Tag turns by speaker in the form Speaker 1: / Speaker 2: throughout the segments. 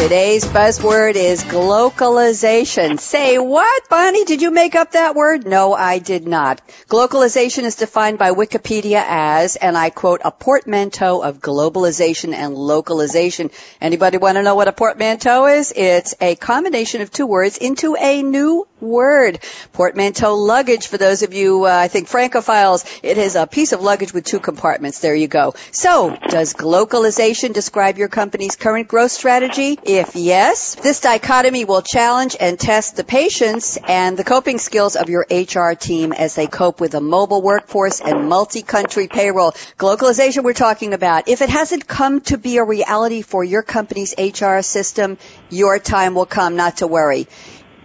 Speaker 1: Today's buzzword is glocalization. Say what, Bonnie? Did you make up that word? No, I did not. Glocalization is defined by Wikipedia as, and I quote, a portmanteau of globalization and localization. Anybody want to know what a portmanteau is? It's a combination of two words into a new word. Portmanteau luggage, for those of you, uh, I think, francophiles, it is a piece of luggage with two compartments. There you go. So, does glocalization describe your company's current growth strategy? If yes, this dichotomy will challenge and test the patience and the coping skills of your HR team as they cope with a mobile workforce and multi-country payroll. Globalization we're talking about. If it hasn't come to be a reality for your company's HR system, your time will come, not to worry.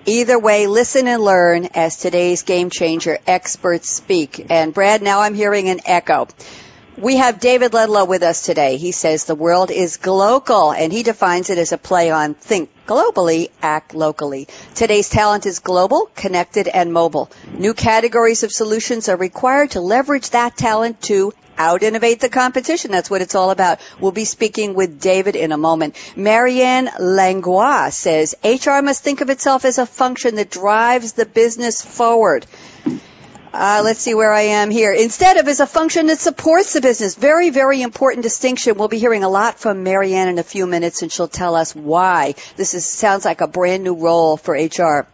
Speaker 1: Either way, listen and learn as today's game changer experts speak. And Brad, now I'm hearing an echo. We have David Ludlow with us today. He says the world is glocal and he defines it as a play on think globally, act locally. Today's talent is global, connected, and mobile. New categories of solutions are required to leverage that talent to out innovate the competition. That's what it's all about. We'll be speaking with David in a moment. Marianne Langlois says HR must think of itself as a function that drives the business forward. Uh, let's see where I am here. Instead of as a function that supports the business. Very, very important distinction. We'll be hearing a lot from Marianne in a few minutes and she'll tell us why. This is, sounds like a brand new role for HR.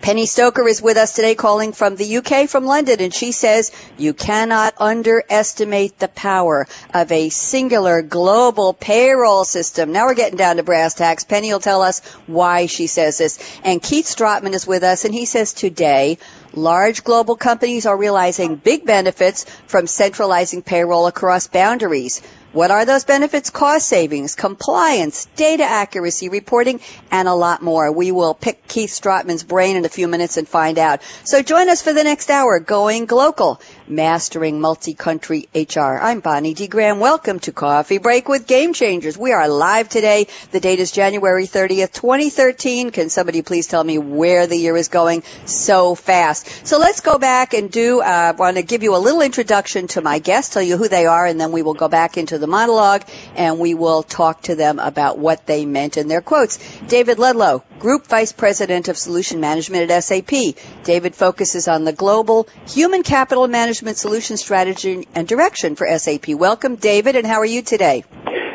Speaker 1: Penny Stoker is with us today calling from the UK from London and she says you cannot underestimate the power of a singular global payroll system. Now we're getting down to brass tacks. Penny will tell us why she says this. And Keith Strodtman is with us and he says today large global companies are realizing big benefits from centralizing payroll across boundaries. What are those benefits? Cost savings, compliance, data accuracy, reporting, and a lot more. We will pick Keith Strodtman's brain in a few minutes and find out. So join us for the next hour, Going Glocal, Mastering Multi-Country HR. I'm Bonnie D. Graham. Welcome to Coffee Break with Game Changers. We are live today. The date is January 30th, 2013. Can somebody please tell me where the year is going so fast? So let's go back and do, I uh, want to give you a little introduction to my guests, tell you who they are, and then we will go back into the monologue and we will talk to them about what they meant in their quotes. David Ludlow, Group Vice President of Solution Management at SAP. David focuses on the global human capital management solution strategy and direction for SAP. Welcome, David, and how are you today?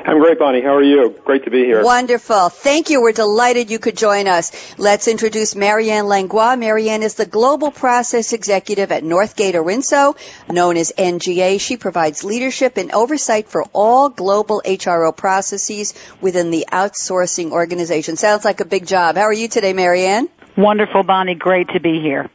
Speaker 2: I'm great, Bonnie. How are you? Great to be here.
Speaker 1: Wonderful. Thank you. We're delighted you could join us. Let's introduce Marianne Langlois. Marianne is the Global Process Executive at Northgate Arinso, known as NGA. She provides leadership and oversight for all global HRO processes within the outsourcing organization. Sounds like a big job. How are you today, Marianne?
Speaker 3: Wonderful, Bonnie. Great to be here.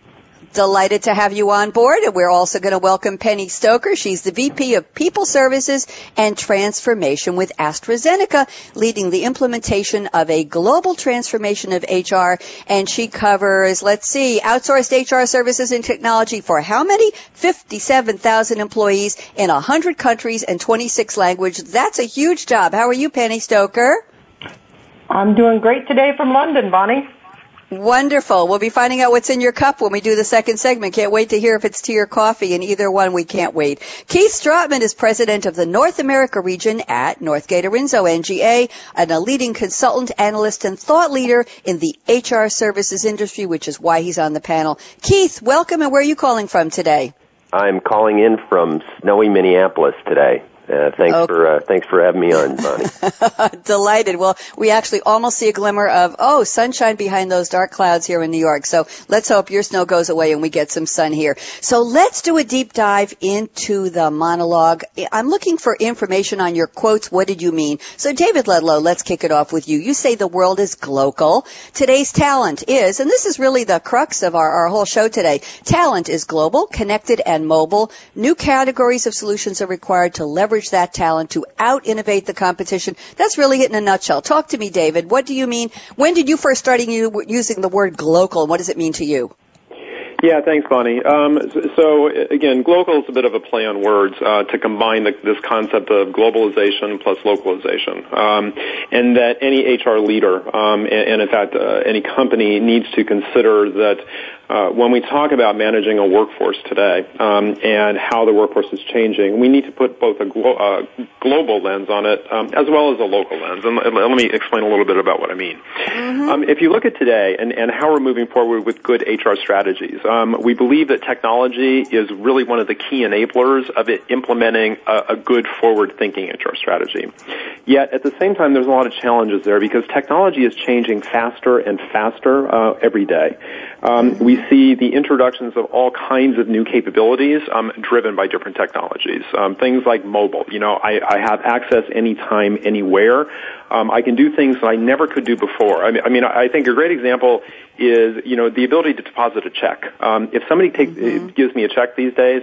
Speaker 1: Delighted to have you on board. And we're also going to welcome Penny Stoker. She's the VP of People Services and Transformation with AstraZeneca, leading the implementation of a global transformation of HR. And she covers, let's see, outsourced HR services and technology for how many? 57,000 employees in 100 countries and 26 languages. That's a huge job. How are you, Penny Stoker?
Speaker 4: I'm doing great today from London, Bonnie.
Speaker 1: Wonderful. We'll be finding out what's in your cup when we do the second segment. Can't wait to hear if it's tea or coffee. And either one, we can't wait. Keith Strodtman is president of the North America region at Northgate Arinso NGA and a leading consultant, analyst, and thought leader in the HR services industry, which is why he's on the panel. Keith, welcome. And where are you calling from today?
Speaker 5: I'm calling in from snowy Minneapolis today. Uh, thanks okay. for uh, thanks for having me on, Bonnie.
Speaker 1: Delighted. Well, we actually almost see a glimmer of oh sunshine behind those dark clouds here in New York. So let's hope your snow goes away and we get some sun here. So let's do a deep dive into the monologue. I'm looking for information on your quotes. What did you mean? So David Ludlow, let's kick it off with you. You say the world is glocal. Today's talent is, and this is really the crux of our, our whole show today. Talent is global, connected, and mobile. New categories of solutions are required to leverage leverage that talent to out innovate the competition. That's really it in a nutshell. Talk to me, David. What do you mean? When did you first start using the word glocal? What does it mean to you?
Speaker 2: Yeah, thanks, Bonnie. Um, so again, glocal is a bit of a play on words uh, to combine the, this concept of globalization plus localization, um, and that any HR leader, um, and, and, in fact, uh, any company needs to consider that uh, when we talk about managing a workforce today um, and how the workforce is changing, we need to put both a glo- uh, global lens on it um, as well as a local lens. And let, let me explain a little bit about what I mean. Mm-hmm. Um, if you look at today and, and how we're moving forward with good HR strategies, um, we believe that technology is really one of the key enablers of it implementing a, a good forward-thinking HR strategy. Yet at the same time, there's a lot of challenges there because technology is changing faster and faster uh, every day. Um, we see the introductions of all kinds of new capabilities um, driven by different technologies. Um, things like mobile. You know, I, I have access anytime, anywhere. Um, I can do things that I never could do before. I mean, I, mean, I think a great example is, you know, the ability to deposit a check. Um, if somebody take, mm-hmm. gives me a check these days,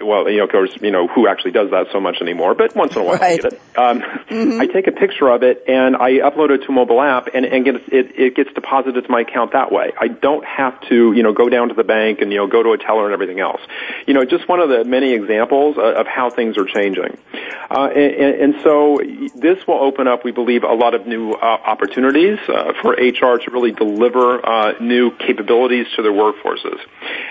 Speaker 2: well, you know, of course, you know, who actually does that so much anymore, but once in a while right. I get it. Um, mm-hmm. I take a picture of it and I upload it to a mobile app and, and get, it, it gets deposited to my account that way. I don't have to, you know, go down to the bank and, you know, go to a teller and everything else. You know, just one of the many examples of how things are changing. Uh, and, and, so this will open up, we believe, a lot of new uh, opportunities uh, for HR to really deliver uh, new capabilities to their workforces.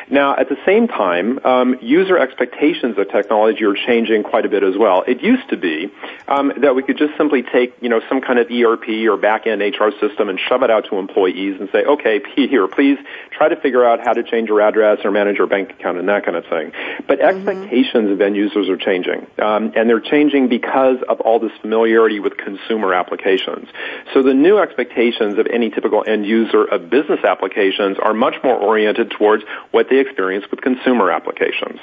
Speaker 2: Now, at the same time, um, user expectations of technology are changing quite a bit as well. It used to be um, that we could just simply take, you know, some kind of ERP or back-end HR system and shove it out to employees and say, okay, here, please try to figure out how to change your address or manage your bank account and that kind of thing. But mm-hmm. expectations of end users are changing, um, and they're changing because of all this familiarity with consumer applications. So the new expectations of any typical end user of business applications are much more oriented towards what they experience with consumer applications.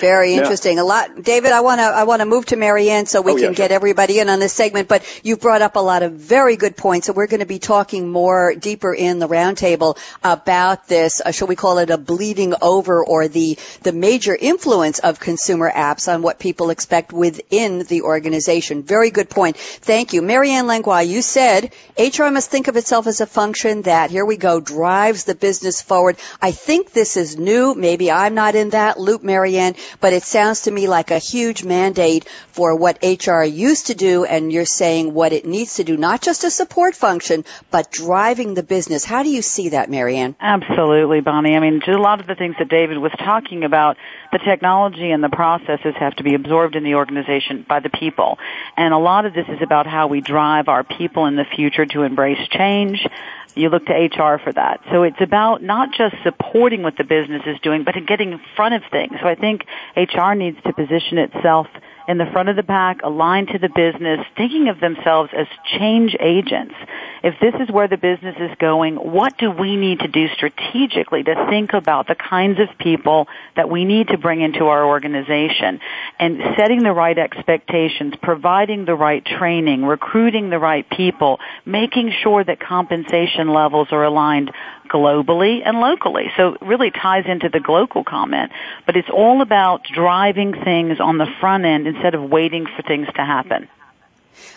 Speaker 1: Very interesting. Yeah. A lot, David. I want to I want to move to Marianne so we oh, can get everybody in on this segment. But you brought up a lot of very good points, and we're going to be talking more deeper in the roundtable about this. Uh, shall we call it a bleeding over, or the the major influence of consumer apps on what people expect within the organization? Very good point. Thank you, Marianne Langlois. You said HR must think of itself as a function that here we go drives the business forward. I think this is new. Maybe I'm not in that loop, Marianne but it sounds to me like a huge mandate for what HR used to do, and you're saying what it needs to do, not just a support function, but driving the business. How do you see that, Marianne?
Speaker 3: Absolutely, Bonnie. I mean, a lot of the things that David was talking about, the technology and the processes have to be absorbed in the organization by the people. And a lot of this is about how we drive our people in the future to embrace change, you look to HR for that. So it's about not just supporting what the business is doing, but getting in front of things. So I think HR needs to position itself in the front of the pack, aligned to the business, thinking of themselves as change agents. If this is where the business is going, what do we need to do strategically to think about the kinds of people that we need to bring into our organization and setting the right expectations, providing the right training, recruiting the right people, making sure that compensation levels are aligned globally and locally. So it really ties into the glocal comment, but it's all about driving things on the front end instead of waiting for things to happen.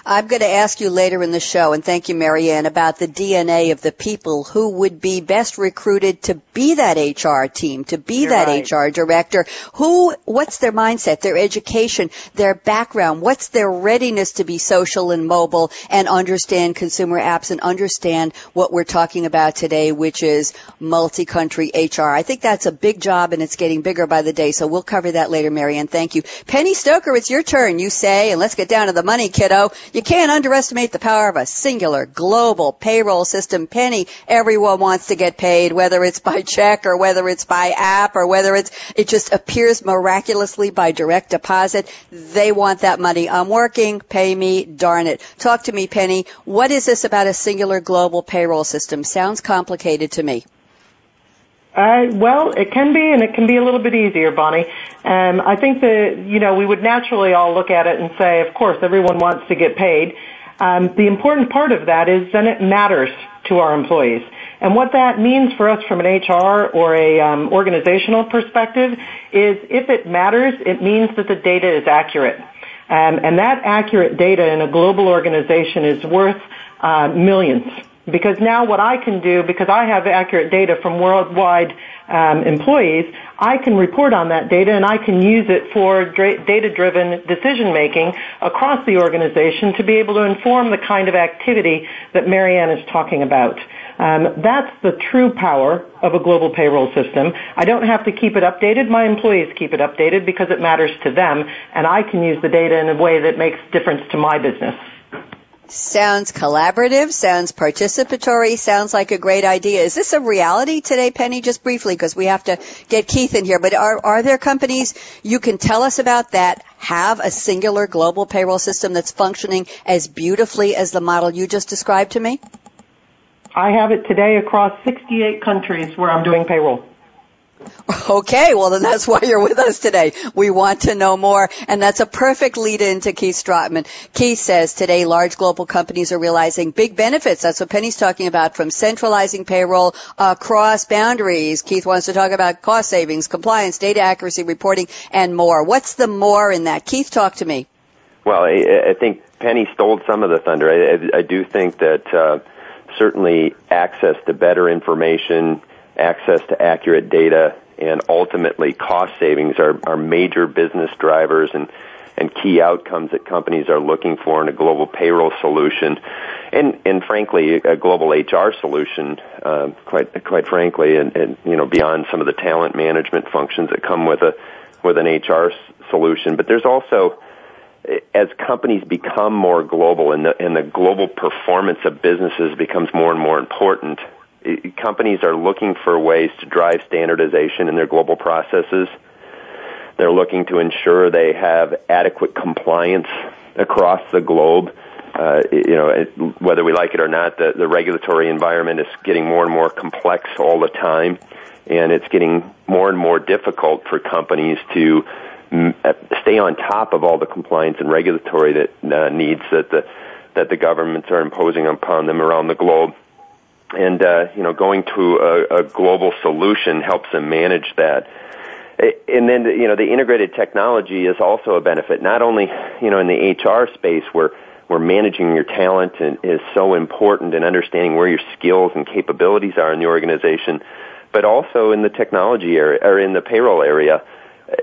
Speaker 1: I'm going to ask you later in the show, and thank you, Marianne, about the DNA of the people who would be best recruited to be that HR team, to be
Speaker 3: You're
Speaker 1: that
Speaker 3: right.
Speaker 1: HR director. Who, what's their mindset, their education, their background? What's their readiness to be social and mobile and understand consumer apps and understand what we're talking about today, which is multi-country HR? I think that's a big job and it's getting bigger by the day. So we'll cover that later, Marianne. Thank you. Penny Stoker, it's your turn. You say, and let's get down to the money, kiddo you can't underestimate the power of a singular global payroll system. Penny, everyone wants to get paid, whether it's by check or whether it's by app or whether it's, it just appears miraculously by direct deposit. They want that money. I'm working, pay me, darn it. Talk to me, Penny. What is this about a singular global payroll system? Sounds complicated to me.
Speaker 4: Uh, well, it can be, and it can be a little bit easier, Bonnie. Um, I think that you know we would naturally all look at it and say, of course, everyone wants to get paid. Um, the important part of that is then it matters to our employees, and what that means for us from an HR or a um, organizational perspective is, if it matters, it means that the data is accurate, um, and that accurate data in a global organization is worth uh, millions because now what I can do, because I have accurate data from worldwide um, employees, I can report on that data and I can use it for data-driven decision making across the organization to be able to inform the kind of activity that Marianne is talking about. Um, that's the true power of a global payroll system. I don't have to keep it updated. My employees keep it updated because it matters to them, and I can use the data in a way that makes difference to my business.
Speaker 1: Sounds collaborative, sounds participatory, sounds like a great idea. Is this a reality today, Penny? Just briefly, because we have to get Keith in here, but are, are there companies you can tell us about that have a singular global payroll system that's functioning as beautifully as the model you just described to me?
Speaker 4: I have it today across 68 countries where I'm doing payroll.
Speaker 1: Okay, well then that's why you're with us today. We want to know more, and that's a perfect lead in to Keith Strodtman. Keith says today large global companies are realizing big benefits. That's what Penny's talking about from centralizing payroll across boundaries. Keith wants to talk about cost savings, compliance, data accuracy, reporting, and more. What's the more in that? Keith, talk to me.
Speaker 5: Well, I, I think Penny stole some of the thunder. I, I, I do think that uh, certainly access to better information, access to accurate data, and ultimately cost savings are, are major business drivers and, and key outcomes that companies are looking for in a global payroll solution, and and frankly a global HR solution, uh, quite quite frankly, and, and you know beyond some of the talent management functions that come with a with an HR solution. But there's also as companies become more global and the, and the global performance of businesses becomes more and more important, companies are looking for ways to drive standardization in their global processes. They're looking to ensure they have adequate compliance across the globe. Uh, you know, whether we like it or not, the, the regulatory environment is getting more and more complex all the time, and it's getting more and more difficult for companies to m- uh, stay on top of all the compliance and regulatory that uh, needs that the that the governments are imposing upon them around the globe and uh, you know going to a, a global solution helps them manage that. And then you know the integrated technology is also a benefit not only you know in the HR space where where managing your talent is so important and understanding where your skills and capabilities are in the organization but also in the technology area or in the payroll area.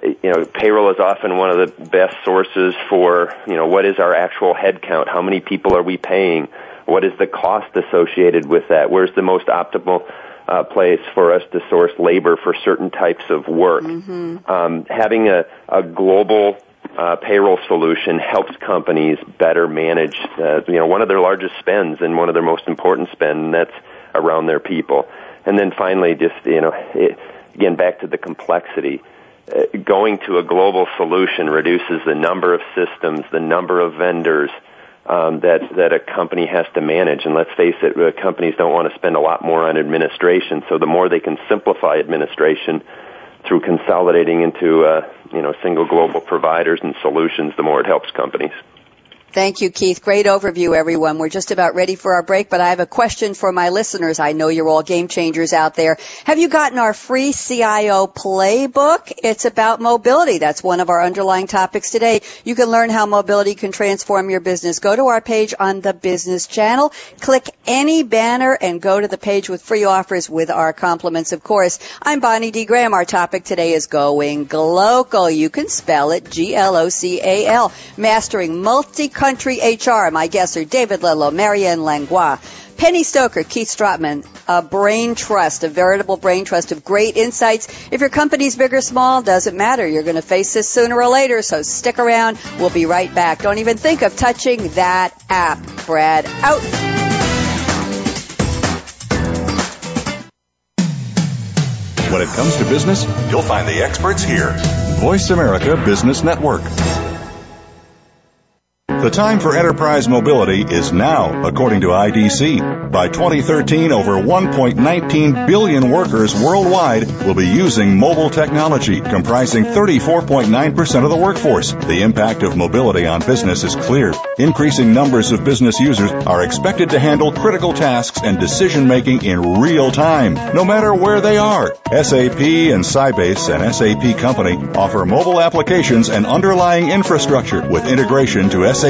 Speaker 5: You know payroll is often one of the best sources for you know what is our actual headcount, how many people are we paying what is the cost associated with that? Where's the most optimal uh, place for us to source labor for certain types of work? Mm-hmm. Um, having a, a global uh, payroll solution helps companies better manage, uh, you know, one of their largest spends and one of their most important spend, and that's around their people. And then finally, just you know, it, again back to the complexity. Uh, going to a global solution reduces the number of systems, the number of vendors, um, that that a company has to manage. And let's face it, uh, companies don't want to spend a lot more on administration. So the more they can simplify administration through consolidating into uh, you know single global providers and solutions, the more it helps companies.
Speaker 1: Thank you, Keith. Great overview, everyone. We're just about ready for our break, but I have a question for my listeners. I know you're all game changers out there. Have you gotten our free CIO playbook? It's about mobility. That's one of our underlying topics today. You can learn how mobility can transform your business. Go to our page on the business channel, click any banner and go to the page with free offers with our compliments, of course. I'm Bonnie D. Graham. Our topic today is going glocal. You can spell it G-L-O-C-A-L. Mastering multi country HR. My guests are David Ludlow, Marianne Langlois, Penny Stoker, Keith Strodtman, a brain trust, a veritable brain trust of great insights. If your company's big or small, doesn't matter. You're going to face this sooner or later, so stick around. We'll be right back. Don't even think of touching that app. Brad out.
Speaker 6: When it comes to business, you'll find the experts here. Voice America Business Network. The time for enterprise mobility is now, according to IDC. By 2013, over 1.19 billion workers worldwide will be using mobile technology, comprising 34.9% of the workforce. The impact of mobility on business is clear. Increasing numbers of business users are expected to handle critical tasks and decision making in real time, no matter where they are. SAP and Sybase, an SAP company, offer mobile applications and underlying infrastructure with integration to SAP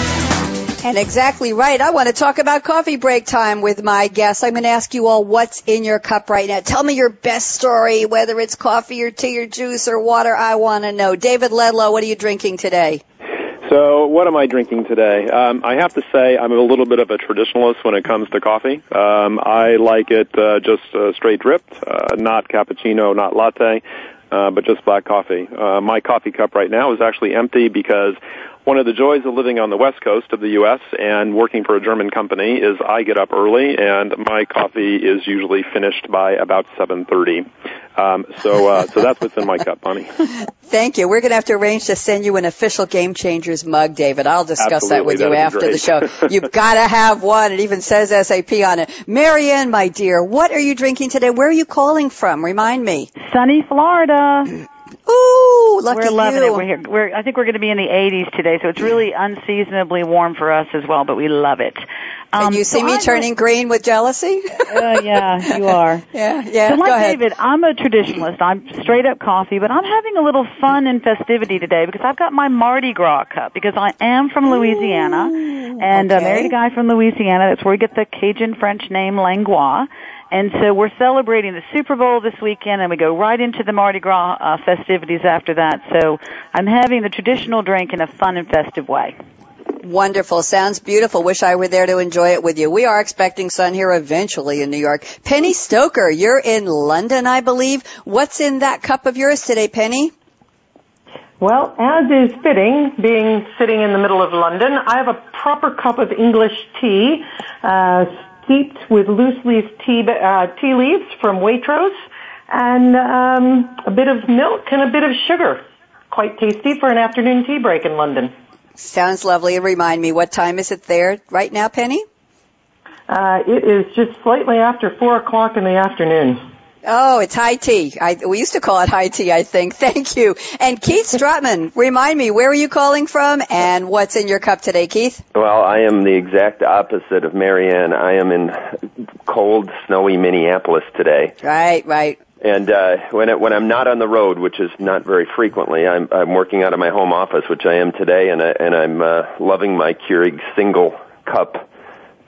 Speaker 1: And exactly right. I want to talk about coffee break time with my guests. I'm going to ask you all what's in your cup right now. Tell me your best story, whether it's coffee or tea or juice or water. I want to know. David Ludlow, what are you drinking today?
Speaker 2: So, what am I drinking today? Um, I have to say, I'm a little bit of a traditionalist when it comes to coffee. Um, I like it uh, just uh, straight dripped, uh, not cappuccino, not latte, uh, but just black coffee. Uh, my coffee cup right now is actually empty because one of the joys of living on the west coast of the U.S. and working for a German company is I get up early and my coffee is usually finished by about 7:30. Um, so, uh, so that's what's in my cup, Bonnie.
Speaker 1: Thank you. We're going to have to arrange to send you an official Game Changers mug, David. I'll discuss
Speaker 2: Absolutely,
Speaker 1: that with you after
Speaker 2: great.
Speaker 1: the show. You've got to have one. It even says SAP on it. Marianne, my dear, what are you drinking today? Where are you calling from? Remind me.
Speaker 3: Sunny Florida.
Speaker 1: Ooh, lucky
Speaker 3: we're loving
Speaker 1: you.
Speaker 3: it. We're here. We're, I think we're going to be in the 80s today, so it's really unseasonably warm for us as well, but we love it. Um,
Speaker 1: you see
Speaker 3: so
Speaker 1: me
Speaker 3: I'm
Speaker 1: turning green with jealousy?
Speaker 3: A, uh, yeah, you are.
Speaker 1: yeah, yeah.
Speaker 3: So
Speaker 1: Go
Speaker 3: like
Speaker 1: ahead.
Speaker 3: David, I'm a traditionalist. I'm straight up coffee, but I'm having a little fun and festivity today because I've got my Mardi Gras cup because I am from Louisiana and uh,
Speaker 1: okay.
Speaker 3: married a guy from Louisiana. That's where we get the Cajun French name Langlois. And so we're celebrating the Super Bowl this weekend and we go right into the Mardi Gras uh, festivities after that. So I'm having the traditional drink in a fun and festive way.
Speaker 1: Wonderful. Sounds beautiful. Wish I were there to enjoy it with you. We are expecting sun here eventually in New York. Penny Stoker, you're in London, I believe. What's in that cup of yours today, Penny?
Speaker 4: Well, as is fitting, being sitting in the middle of London, I have a proper cup of English tea, uh, steeped with loose leaf tea, uh, tea leaves from Waitrose, and um, a bit of milk and a bit of sugar. Quite tasty for an afternoon tea break in London.
Speaker 1: Sounds lovely. Remind me, what time is it there right now, Penny?
Speaker 4: Uh, it is just slightly after four o'clock in the afternoon.
Speaker 1: Oh, it's high tea. I, we used to call it high tea, I think. Thank you. And Keith Strodtman, remind me, where are you calling from and what's in your cup today, Keith?
Speaker 5: Well, I am the exact opposite of Marianne. I am in cold, snowy Minneapolis today.
Speaker 1: Right, right.
Speaker 5: And uh, when it, when I'm not on the road, which is not very frequently, I'm I'm working out of my home office, which I am today, and I, and I'm uh, loving my Keurig single cup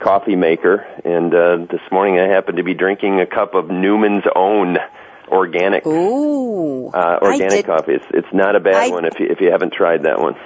Speaker 5: coffee maker. And uh, this morning, I happened to be drinking a cup of Newman's Own organic
Speaker 1: Ooh.
Speaker 5: uh, organic coffee. It's it's not a bad
Speaker 1: I-
Speaker 5: one if you if you haven't tried that one.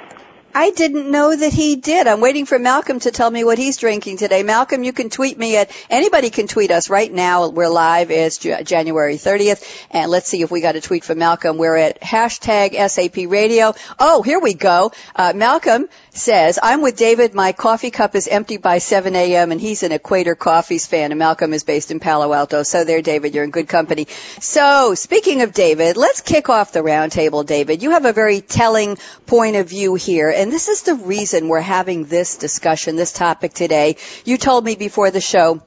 Speaker 1: I didn't know that he did. I'm waiting for Malcolm to tell me what he's drinking today. Malcolm, you can tweet me at, anybody can tweet us right now. We're live. It's January 30th. And let's see if we got a tweet from Malcolm. We're at hashtag SAP radio. Oh, here we go. Uh, Malcolm says, I'm with David. My coffee cup is empty by 7 a.m. and he's an Equator Coffees fan and Malcolm is based in Palo Alto. So there, David, you're in good company. So speaking of David, let's kick off the roundtable, David. You have a very telling point of view here and this is the reason we're having this discussion, this topic today. You told me before the show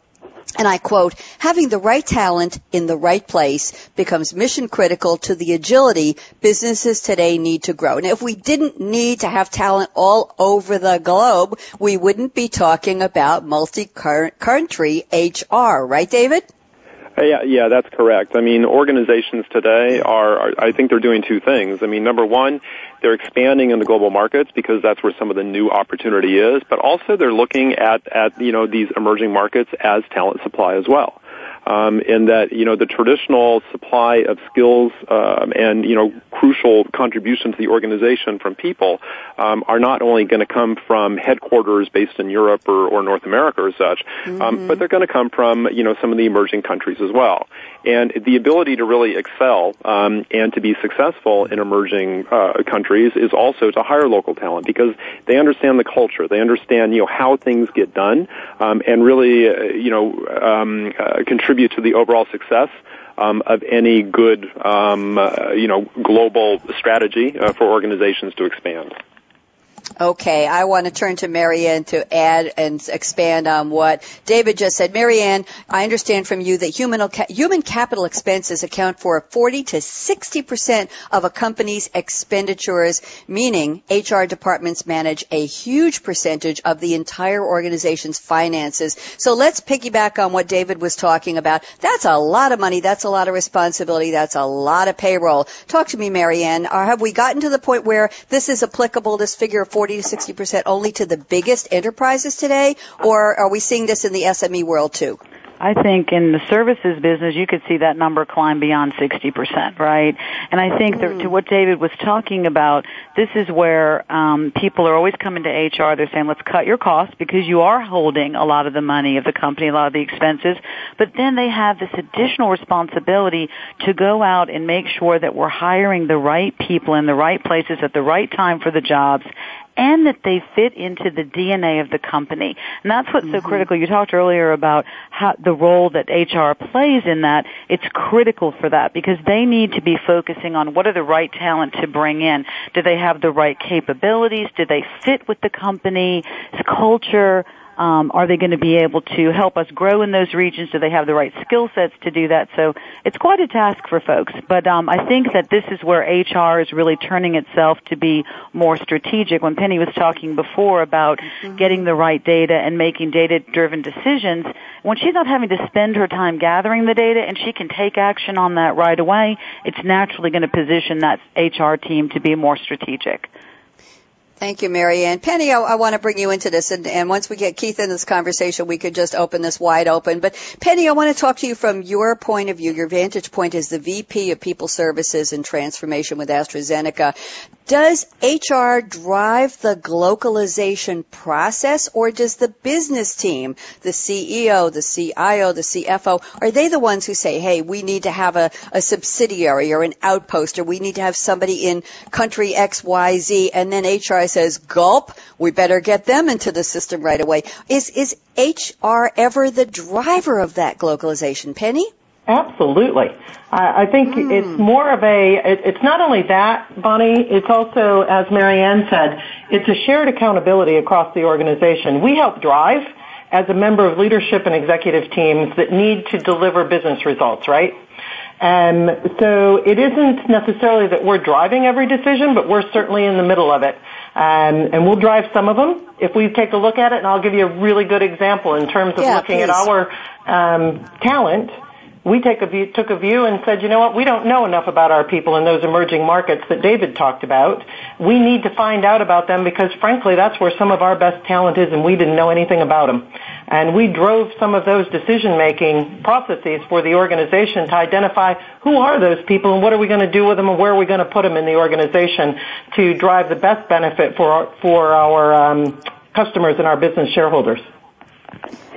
Speaker 1: and I quote, having the right talent in the right place becomes mission critical to the agility businesses today need to grow. And if we didn't need to have talent all over the globe, we wouldn't be talking about multi-country HR, right David?
Speaker 2: Uh, yeah, yeah, that's correct. I mean, organizations today are, are, I think they're doing two things. I mean, number one, they're expanding in the global markets because that's where some of the new opportunity is, but also they're looking at, at, you know, these emerging markets as talent supply as well um, in that you know the traditional supply of skills um, and you know crucial contribution to the organization from people um, are not only going to come from headquarters based in Europe or, or North America or such, um, mm-hmm. but they're going to come from you know some of the emerging countries as well. And the ability to really excel um, and to be successful in emerging uh, countries is also to hire local talent because they understand the culture, they understand you know how things get done, um, and really uh, you know um, uh, contribute to the overall success um, of any good, um, uh, you know, global strategy uh, for organizations to expand.
Speaker 1: Okay, I want to turn to Marianne to add and expand on what David just said. Marianne, I understand from you that human, human capital expenses account for 40 to 60 percent of a company's expenditures, meaning HR departments manage a huge percentage of the entire organization's finances. So let's piggyback on what David was talking about. That's a lot of money. That's a lot of responsibility. That's a lot of payroll. Talk to me, Marianne. Uh, have we gotten to the point where this is applicable, this figure of 40 40 to 60% only to the biggest enterprises today, or are we seeing this in the SME world too?
Speaker 3: I think in the services business, you could see that number climb beyond 60%, right? And I think mm. that to what David was talking about, this is where um, people are always coming to HR. They're saying, let's cut your costs because you are holding a lot of the money of the company, a lot of the expenses. But then they have this additional responsibility to go out and make sure that we're hiring the right people in the right places at the right time for the jobs and that they fit into the DNA of the company. And that's what's mm-hmm. so critical. You talked earlier about how the role that HR plays in that. It's critical for that because they need to be focusing on what are the right talent to bring in. Do they have the right capabilities? Do they fit with the company's culture? Um, are they going to be able to help us grow in those regions? Do they have the right skill sets to do that? So it's quite a task for folks. But um, I think that this is where HR is really turning itself to be more strategic. When Penny was talking before about mm-hmm. getting the right data and making data-driven decisions, when she's not having to spend her time gathering the data and she can take action on that right away, it's naturally going to position that HR team to be more strategic.
Speaker 1: Thank you, Marianne. Penny, I, I, want to bring you into this, and, and, once we get Keith in this conversation, we could just open this wide open. But Penny, I want to talk to you from your point of view, your vantage point as the VP of People Services and Transformation with AstraZeneca. Does HR drive the globalization process, or does the business team, the CEO, the CIO, the CFO, are they the ones who say, hey, we need to have a, a subsidiary or an outpost, or we need to have somebody in country XYZ, and then HR says, gulp, we better get them into the system right away. Is, is HR ever the driver of that globalization, Penny?
Speaker 4: Absolutely. I, I think mm. it's more of a, it, it's not only that, Bonnie, it's also, as Marianne said, it's a shared accountability across the organization. We help drive as a member of leadership and executive teams that need to deliver business results, right? And so it isn't necessarily that we're driving every decision, but we're certainly in the middle of it. Um, and we'll drive some of them if we take a look at it. And I'll give you a really good example in terms of
Speaker 1: yeah,
Speaker 4: looking
Speaker 1: please.
Speaker 4: at our um, talent we take a view, took a view and said, you know what, we don't know enough about our people in those emerging markets that David talked about. We need to find out about them because frankly that's where some of our best talent is and we didn't know anything about them. And we drove some of those decision making processes for the organization to identify who are those people and what are we going to do with them and where are we going to put them in the organization to drive the best benefit for our, for our um, customers and our business shareholders.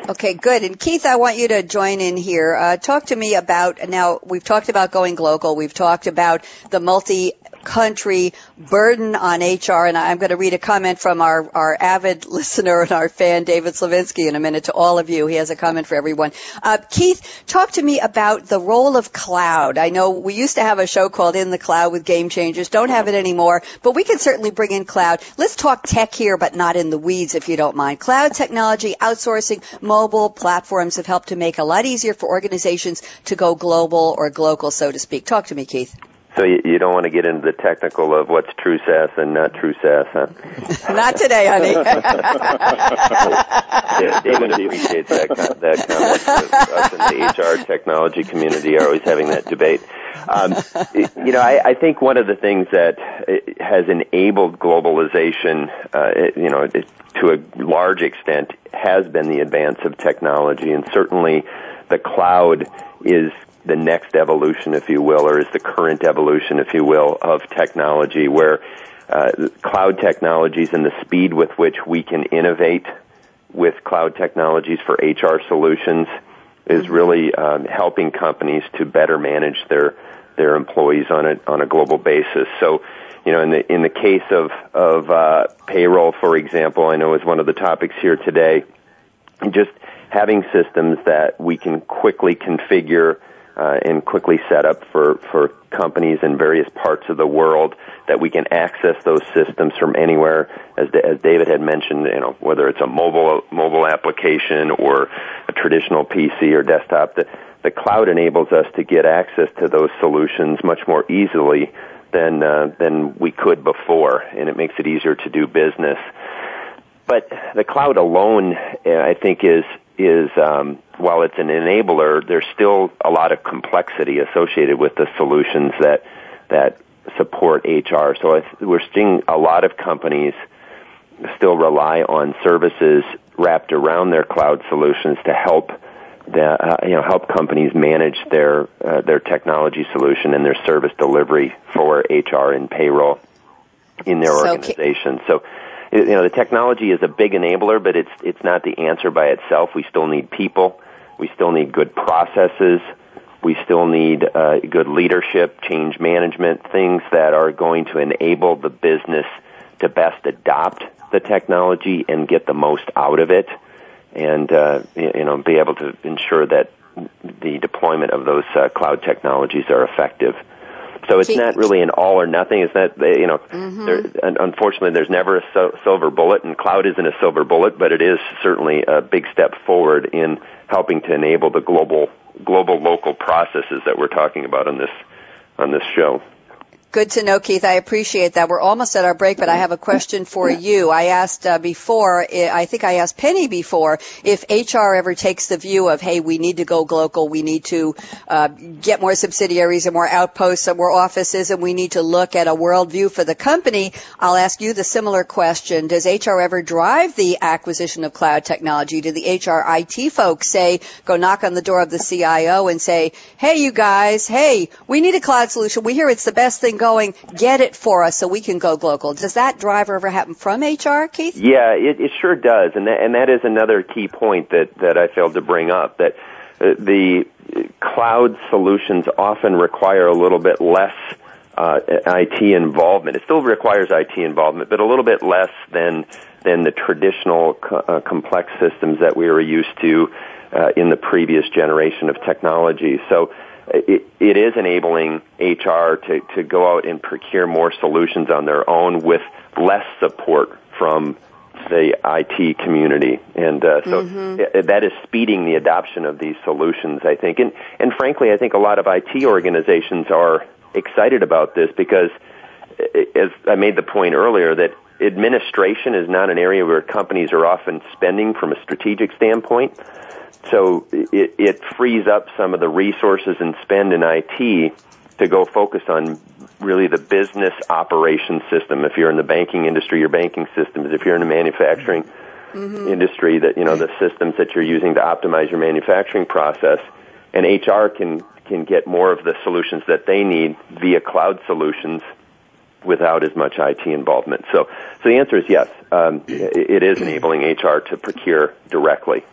Speaker 1: Okay, good. And Keith, I want you to join in here. Uh, talk to me about now. We've talked about going global. We've talked about the multi country burden on HR. And I'm going to read a comment from our, our avid listener and our fan, David Slavinsky, in a minute to all of you. He has a comment for everyone. Uh, Keith, talk to me about the role of cloud. I know we used to have a show called In the Cloud with Game Changers. Don't have it anymore, but we can certainly bring in cloud. Let's talk tech here, but not in the weeds, if you don't mind. Cloud technology, outsourcing, mobile platforms have helped to make a lot easier for organizations to go global or glocal, so to speak. Talk to me, Keith.
Speaker 5: So you, you don't want to get into the technical of what's true SaaS and not true SaaS, huh?
Speaker 1: not today, honey.
Speaker 5: yeah, David appreciates that that comment. Us in the HR technology community are always having that debate. Um, you know, I, I think one of the things that has enabled globalization, uh, you know, to a large extent, has been the advance of technology, and certainly the cloud is the next evolution, if you will, or is the current evolution, if you will, of technology, where uh, cloud technologies and the speed with which we can innovate with cloud technologies for HR solutions is mm-hmm. really um, helping companies to better manage their their employees on a on a global basis. So, you know, in the in the case of of uh, payroll, for example, I know is one of the topics here today. Just having systems that we can quickly configure uh, and quickly set up for, for companies in various parts of the world that we can access those systems from anywhere. As, as David had mentioned, you know, whether it's a mobile mobile application or a traditional PC or desktop, the, the cloud enables us to get access to those solutions much more easily than uh, than we could before, and it makes it easier to do business. But the cloud alone, I think, is is um, while it's an enabler, there's still a lot of complexity associated with the solutions that that support HR. So we're seeing a lot of companies still rely on services wrapped around their cloud solutions to help the, uh, you know help companies manage their uh, their technology solution and their service delivery for HR and payroll in their so organization. So you know, the technology is a big enabler, but it's it's not the answer by itself. We still need people. We still need good processes. We still need uh, good leadership, change management, things that are going to enable the business to best adopt the technology and get the most out of it, and uh, you know, be able to ensure that the deployment of those uh, cloud technologies are effective. So it's not really an all or nothing. It's not, you know, mm-hmm. there, unfortunately there's never a so, silver bullet and cloud isn't a silver bullet, but it is certainly a big step forward in helping to enable the global, global local processes that we're talking about on this, on this show.
Speaker 1: Good to know, Keith. I appreciate that. We're almost at our break, but I have a question for you. I asked uh, before, I think I asked Penny before, if HR ever takes the view of, hey, we need to go global, we need to uh, get more subsidiaries and more outposts and more offices, and we need to look at a world view for the company. I'll ask you the similar question. Does HR ever drive the acquisition of cloud technology? Do the HR IT folks say, go knock on the door of the CIO and say, hey, you guys, hey, we need a cloud solution. We hear it's the best thing going, get it for us so we can go global. Does that driver ever happen from HR, Keith?
Speaker 5: Yeah, it, it sure does, and that, and that is another key point that that I failed to bring up. That uh, the cloud solutions often require a little bit less uh, IT involvement. It still requires IT involvement, but a little bit less than than the traditional co- uh, complex systems that we were used to uh, in the previous generation of technology. So it, it is enabling HR to, to go out and procure more solutions on their own with less support from the IT community, and uh, so mm-hmm. it, that is speeding the adoption of these solutions. I think, and and frankly, I think a lot of IT organizations are excited about this because, as I made the point earlier, that administration is not an area where companies are often spending from a strategic standpoint. So it, it frees up some of the resources and spend in IT to go focus on really the business operation system. If you're in the banking industry, your banking systems. If you're in the manufacturing mm-hmm. industry, that you know the systems that you're using to optimize your manufacturing process. And HR can can get more of the solutions that they need via cloud solutions without as much IT involvement. So, so the answer is yes. Um, it is enabling HR to procure directly.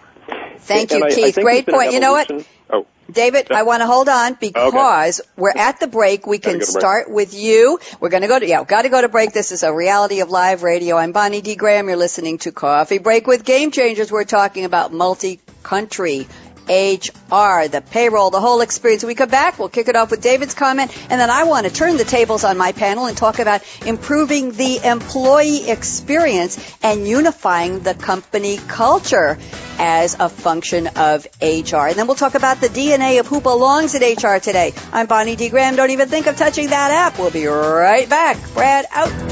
Speaker 1: Thank you,
Speaker 2: And I- I
Speaker 1: Keith.
Speaker 2: think
Speaker 1: Great point. You know what?
Speaker 2: Oh.
Speaker 1: David, I want to hold on because we're at the break. We can
Speaker 2: to break.
Speaker 1: start with you. We're going to go to, yeah, got to go to break. This is a reality of live radio. I'm Bonnie D. Graham. You're listening to Coffee Break with Game Changers. We're talking about multi-country HR, the payroll, the whole experience. When we come back, we'll kick it off with David's comment, and then I want to turn the tables on my panel and talk about improving the employee experience and unifying the company culture as a function of HR. And then we'll talk about the DNA of who belongs in HR today. I'm Bonnie D. Graham. Don't even think of touching that app. We'll be right back. Brad out.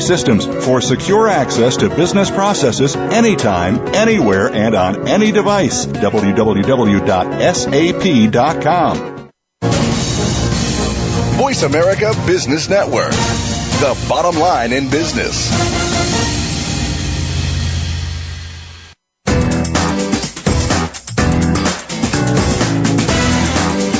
Speaker 6: systems for secure access to business processes anytime, anywhere, and on any device. www.sap.com.
Speaker 7: Voice America Business Network. The bottom line in business.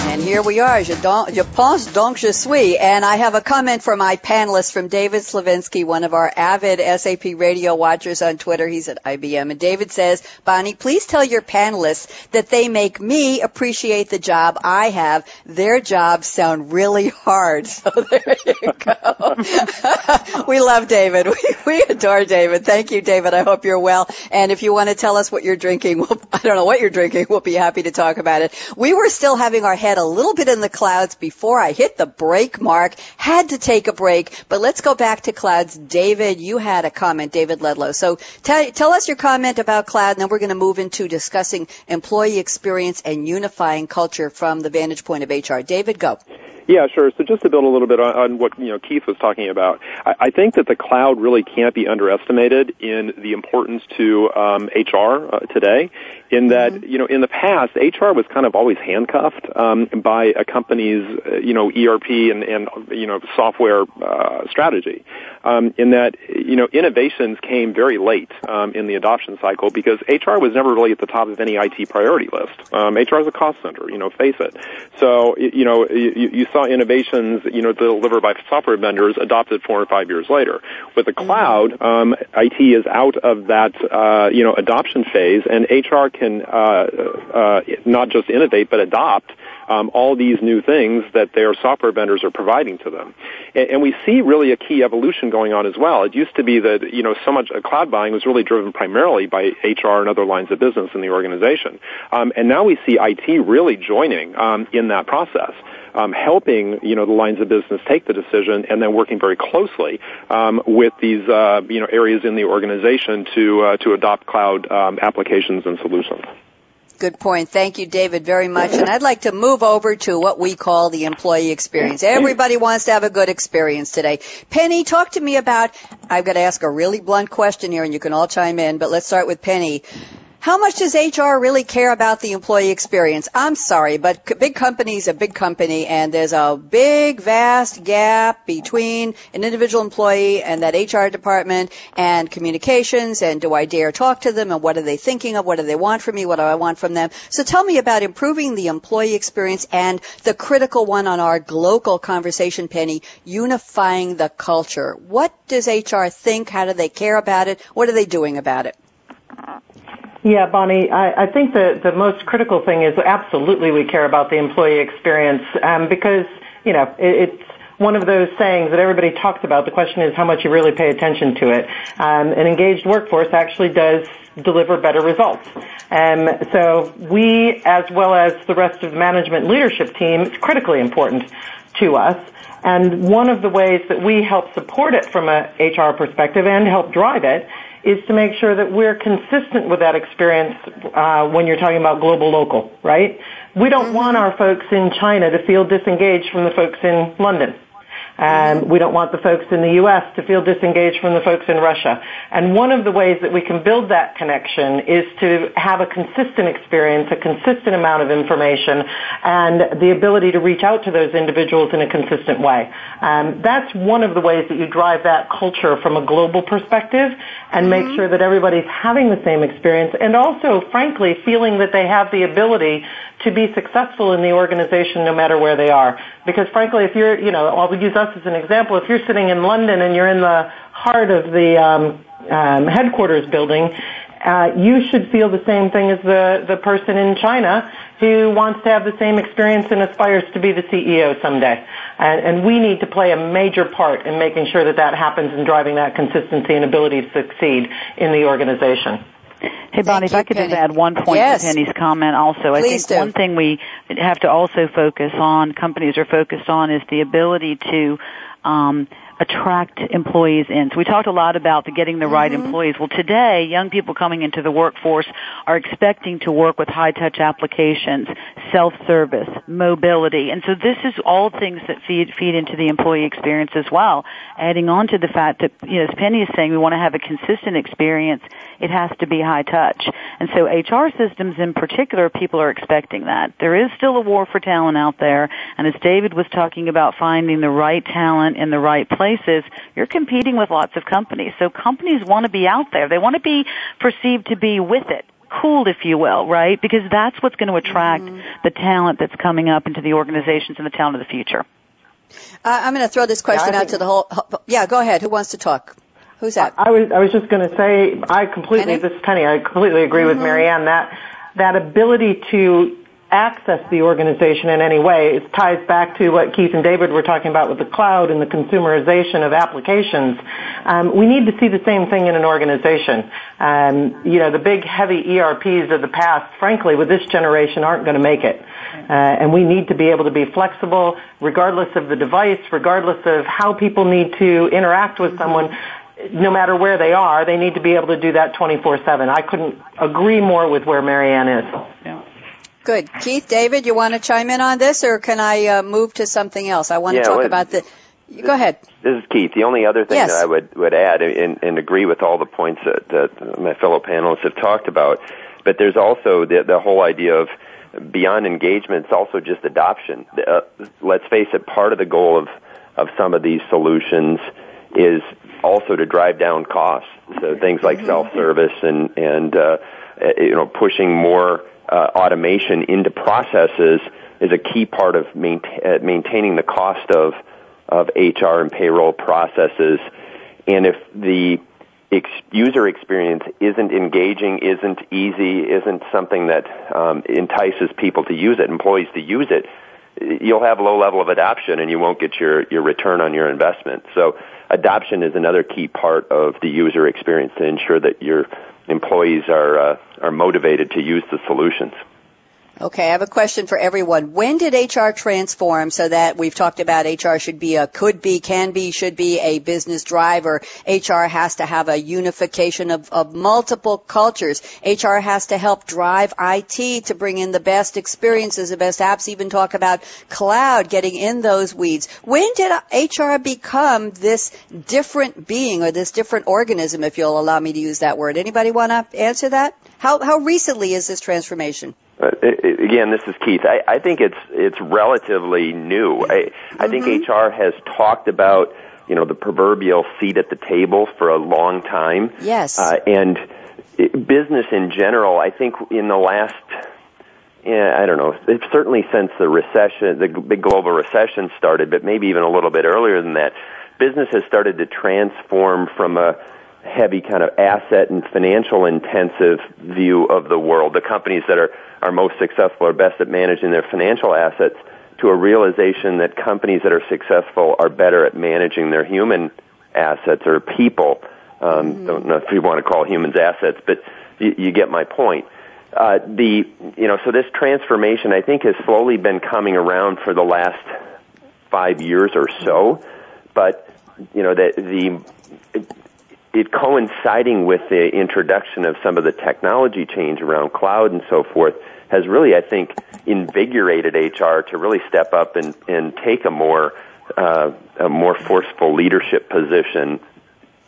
Speaker 1: And here we are. Je, don, je pense donc je suis. And I have a comment from my panelist from David Slavinsky, one of our avid SAP radio watchers on Twitter. He's at IBM. And David says, Bonnie, please tell your panelists that they make me appreciate the job I have. Their jobs sound really hard. So there you go. we love David. We, we adore David. Thank you, David. I hope you're well. And if you want to tell us what you're drinking, we'll, I don't know what you're drinking. We'll be happy to talk about it. We were still having our head a little bit in the clouds before I hit the break mark. Had to take a break, but let's go back to clouds. David, you had a comment, David Ludlow. So tell, tell us your comment about cloud, and then we're going to move into discussing employee experience and unifying culture from the vantage point of HR. David, go.
Speaker 2: Yeah, sure. So just to build a little bit on, on what you know Keith was talking about, I, I think that the cloud really can't be underestimated in the importance to um, HR uh, today. In that, you know, in the past, HR was kind of always handcuffed um, by a company's, uh, you know, ERP and, and you know software uh, strategy. Um, in that, you know, innovations came very late um, in the adoption cycle because HR was never really at the top of any IT priority list. Um, HR is a cost center, you know, face it. So, you know, you, you saw innovations, you know, delivered by software vendors adopted four or five years later. With the cloud, um, IT is out of that, uh, you know, adoption phase, and HR can uh, uh, not just innovate but adopt um, all these new things that their software vendors are providing to them. And, and we see really a key evolution going on as well. It used to be that, you know, so much uh, cloud buying was really driven primarily by HR and other lines of business in the organization. Um, and now we see IT really joining um, in that process. Um, helping you know the lines of business take the decision, and then working very closely um, with these uh, you know areas in the organization to uh, to adopt cloud um, applications and solutions.
Speaker 1: Good point. Thank you, David, very much. And I'd like to move over to what we call the employee experience. Everybody wants to have a good experience today. Penny, talk to me about, I've got to ask a really blunt question here and you can all chime in, but let's start with Penny. How much does HR really care about the employee experience? I'm sorry, but big company's a big company and there's a big, vast gap between an individual employee and that HR department and communications and do I dare talk to them and what are they thinking of? What do they want from me? What do I want from them? So tell me about improving the employee experience and the critical one on our glocal conversation, Penny, unifying the culture. What does HR think? How do they care about it? What are they doing about it?
Speaker 4: Yeah, Bonnie, I, think the, the most critical thing is absolutely we care about the employee experience um, because, you know, it, it's one of those sayings that everybody talks about. The question is how much you really pay attention to it. Um, an engaged workforce actually does deliver better results. Um, so we, as well as the rest of the management leadership team, it's critically important to us. And one of the ways that we help support it from a HR perspective and help drive it is to make sure that we're consistent with that experience uh, when you're talking about global local, right? We don't mm-hmm. want our folks in China to feel disengaged from the folks in London. Um, we don't want the folks in the U.S. to feel disengaged from the folks in Russia. And one of the ways that we can build that connection is to have a consistent experience, a consistent amount of information, and the ability to reach out to those individuals in a consistent way. Um, that's one of the ways that you drive that culture from a global perspective and make mm-hmm. sure that everybody's having the same experience and also, frankly, feeling that they have the ability to be successful in the organization no matter where they are. Because frankly, if you're, you know, I'll use us as an example. If you're sitting in London and you're in the heart of the um, um, headquarters building, uh, you should feel the same thing as the the person in China who wants to have the same experience and aspires to be the CEO someday. And, and we need to play a major part in making sure that that happens and driving that consistency and ability to succeed in the organization.
Speaker 3: Hey, Bonnie, if I could Penny. just add one point
Speaker 1: yes.
Speaker 3: to Penny's comment also.
Speaker 1: Please
Speaker 3: I think
Speaker 1: do.
Speaker 3: one thing we have to also focus on, companies are focused on, is the ability to um, attract employees in. So we talked a lot about the getting the mm-hmm. right employees. Well, today, young people coming into the workforce are expecting to work with high touch applications, self-service, mobility. And so this is all things that feed, feed into the employee experience as well. Adding on to the fact that, you know, as Penny is saying, we want to have a consistent experience. It has to be high touch. And so HR systems in particular, people are expecting that. There is still a war for talent out there. And as David was talking about finding the right talent in the right place, places, you're competing with lots of companies. So companies want to be out there. They want to be perceived to be with it cool, if you will, right? Because that's what's going to attract mm-hmm. the talent that's coming up into the organizations and the talent of the future.
Speaker 1: Uh, I'm going to throw this question yeah, out to the whole. Yeah, go ahead. Who wants to talk? Who's that?
Speaker 4: I, I was I was just going to say I completely Penny? this is Penny. I completely agree mm-hmm. with Marianne that that ability to access the organization in any way. It ties back to what Keith and David were talking about with the cloud and the consumerization of applications. Um, we need to see the same thing in an organization. Um, you know, the big heavy ERPs of the past, frankly, with this generation aren't going to make it. Uh, and we need to be able to be flexible regardless of the device, regardless of how people need to interact with someone no matter where they are, they need to be able to do that 24-7. I couldn't agree more with where Marianne is.
Speaker 1: Yeah. Good. Keith, David, you want to chime in on this, or can I uh, move to something else? I want
Speaker 5: yeah,
Speaker 1: to talk
Speaker 5: well,
Speaker 1: about the. Go ahead.
Speaker 5: This is Keith. The only other thing
Speaker 1: yes.
Speaker 5: that I would would add, and, and agree with all the points that, that my fellow panelists have talked about, but there's also the the whole idea of beyond engagement. It's also just adoption. Uh, let's face it. Part of the goal of of some of these solutions is also to drive down costs. So things like mm-hmm. self service and and uh, you know pushing more automation into processes is a key part of uh, maintaining the cost of of HR and payroll processes. And if the user experience isn't engaging, isn't easy, isn't something that um, entices people to use it, employees to use it, you'll have a low level of adoption and you won't get your, your return on your investment. So adoption is another key part of the user experience to ensure that your employees are uh, are motivated to use the solutions.
Speaker 1: Okay, I have a question for everyone. When did HR transform so that we've talked about HR should be a could be, can be, should be a business driver? HR has to have a unification of, of multiple cultures. HR has to help drive IT to bring in the best experiences, the best apps, even talk about cloud, getting in those weeds. When did HR become this different being or this different organism, if you'll allow me to use that word? Anybody want to answer that? How, how recently is this transformation?
Speaker 5: Uh, again, this is Keith. I, I think it's it's relatively new. I, I think HR mm-hmm. has talked about you know the proverbial seat at the table for a long time.
Speaker 1: Yes.
Speaker 5: Uh, and business in general, I think in the last yeah, I don't know. It's certainly since the recession, the big global recession started, but maybe even a little bit earlier than that, business has started to transform from a heavy kind of asset and financial intensive view of the world. The companies that are, are most successful are best at managing their financial assets to a realization that companies that are successful are better at managing their human assets or people. Um, mm-hmm. Don't know if you want to call humans assets, but you, you get my point. Uh, the you know so this transformation I think has slowly been coming around for the last five years or so, but you know the the it, coinciding with the introduction of some of the technology change around cloud and so forth has really, I think, invigorated HR to really step up and, and take a more uh, a more forceful leadership position.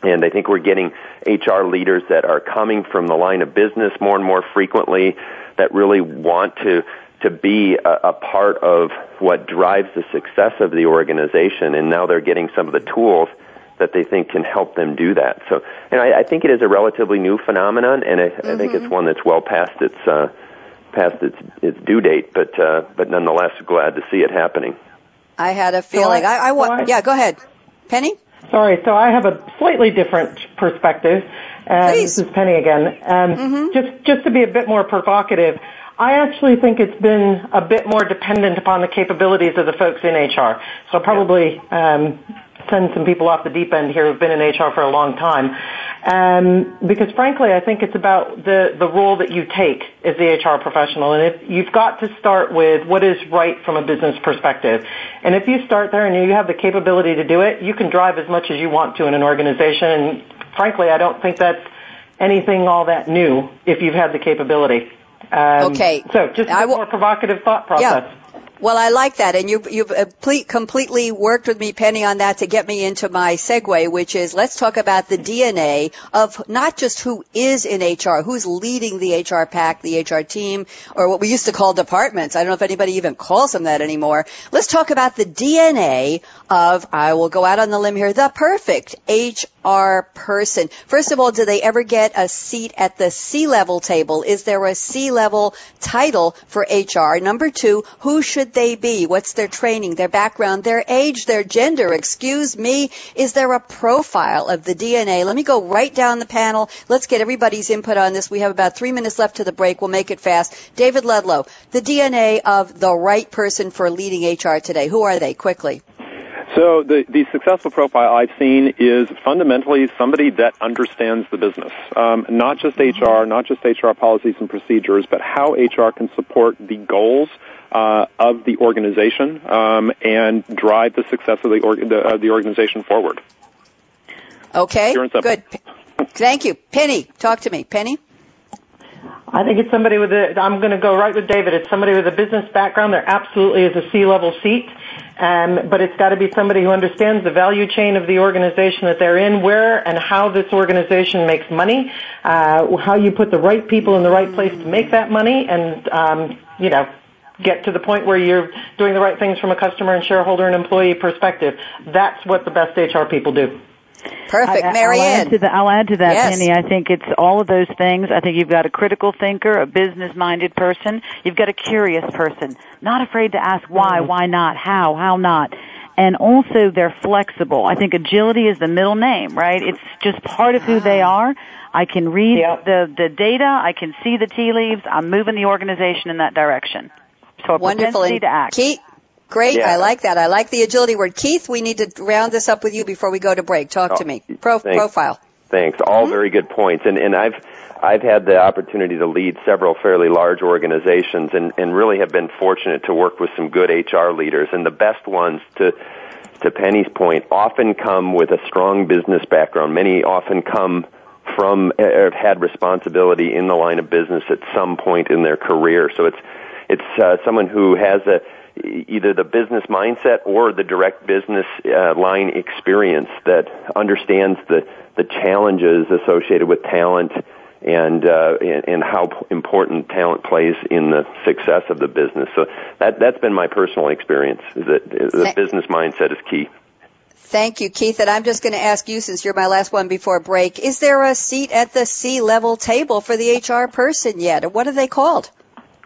Speaker 5: And I think we're getting HR leaders that are coming from the line of business more and more frequently that really want to to be a, a part of what drives the success of the organization. And now they're getting some of the tools that they think can help them do that. So, and I, I think it is a relatively new phenomenon, and I, mm-hmm. I think it's mm-hmm. one that's well past its uh, past its its due date, but uh, but nonetheless glad to see it happening.
Speaker 1: I had a feeling. So I, I, I want. yeah, go ahead, Penny.
Speaker 4: Sorry, so I have a slightly different perspective. Please. This is Penny again. Um, mm-hmm. Just just to be a bit more provocative, I actually think it's been a bit more dependent upon the capabilities of the folks in HR. So probably um, send some people off the deep end here who've been in HR for a long time. Um, because frankly, I think it's about the, the role that you take as the HR professional. And if you've got to start with what is right from a business perspective. And if you start there and you have the capability to do it, you can drive as much as you want to in an organization. And frankly, I don't think that's anything all that new if you've had the capability.
Speaker 1: Um, okay.
Speaker 4: So just a w- more provocative thought process.
Speaker 1: Yeah. Well, I like that, and you've you've uh, completely worked with me, Penny, on that to get me into my segue, which is let's talk about the DNA of not just who is in HR, who's leading the HR pack, the HR team, or what we used to call departments. I don't know if anybody even calls them that anymore. Let's talk about the DNA of. I will go out on the limb here. The perfect HR person. First of all, do they ever get a seat at the C level table? Is there a C level title for HR? Number two, who should they be? What's their training, their background, their age, their gender? Excuse me. Is there a profile of the DNA? Let me go right down the panel. Let's get everybody's input on this. We have about three minutes left to the break. We'll make it fast. David Ludlow, the DNA of the right person for leading HR today. Who are they? Quickly.
Speaker 2: So the, the successful profile I've seen is fundamentally somebody that understands the business, um, not just HR, not just HR policies and procedures, but how HR can support the goals uh, of the organization um, and drive the success of the, org- the, uh, the organization forward.
Speaker 1: Okay, good. Thank you. Penny, talk to me. Penny?
Speaker 4: I think it's somebody with a, I'm going to go right with David. It's somebody with a business background. There absolutely is a C-level seat. Um, but it's got to be somebody who understands the value chain of the organization that they're in, where and how this organization makes money, uh, how you put the right people in the right place to make that money, and um, you know get to the point where you're doing the right things from a customer and shareholder and employee perspective. That's what the best HR people do.
Speaker 1: Perfect, Marianne.
Speaker 3: I'll add to, the, I'll add to that, yes. Penny. I think it's all of those things. I think you've got a critical thinker, a business-minded person. You've got a curious person, not afraid to ask why, mm-hmm. why not, how, how not. And also they're flexible. I think agility is the middle name, right? It's just part of who they ah. are. I can read yep. the, the data. I can see the tea leaves. I'm moving the organization in that direction. So a
Speaker 1: Wonderful.
Speaker 3: propensity to act.
Speaker 1: Great. Yeah. I like that. I like the agility word. Keith, we need to round this up with you before we go to break. Talk oh, to me. Pro-
Speaker 5: thanks.
Speaker 1: profile.
Speaker 5: Thanks. All mm-hmm. very good points. And, and I've, I've had the opportunity to lead several fairly large organizations and, and really have been fortunate to work with some good HR leaders. And the best ones to, to Penny's point often come with a strong business background. Many often come from, have had responsibility in the line of business at some point in their career. So it's, it's uh, someone who has a either the business mindset or the direct business uh, line experience that understands the the challenges associated with talent and uh, and, and how important talent plays in the success of the business. So that that's been my personal experience. Is that the business mindset is key.
Speaker 1: Thank you, Keith. And I'm just going to ask you, since you're my last one before break, is there a seat at the C level table for the HR person yet? What are they called?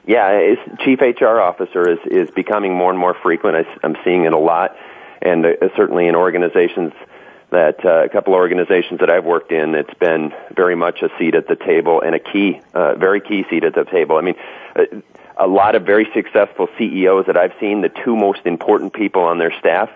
Speaker 5: Yeah, chief HR officer is is becoming more and more frequent. I, am seeing it a lot, and uh, certainly in organizations that uh, a couple of organizations that I've worked in, it's been very much a seat at the table and a key, uh, very key seat at the table. I mean, uh, a lot of very successful CEOs that I've seen, the two most important people on their staff,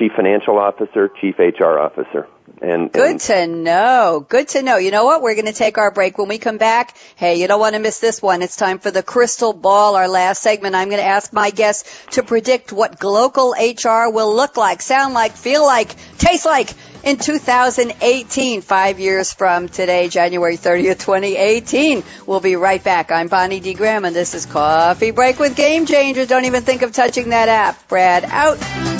Speaker 5: chief financial officer, chief HR officer. And,
Speaker 1: Good
Speaker 5: and
Speaker 1: to know. Good to know. You know what? We're going to take our break. When we come back, hey, you don't want to miss this one. It's time for the crystal ball, our last segment. I'm going to ask my guests to predict what global HR will look like, sound like, feel like, taste like in 2018, five years from today, January 30th, 2018. We'll be right back. I'm Bonnie D. Graham, and this is Coffee Break with Game Changers. Don't even think of touching that app. Brad, out.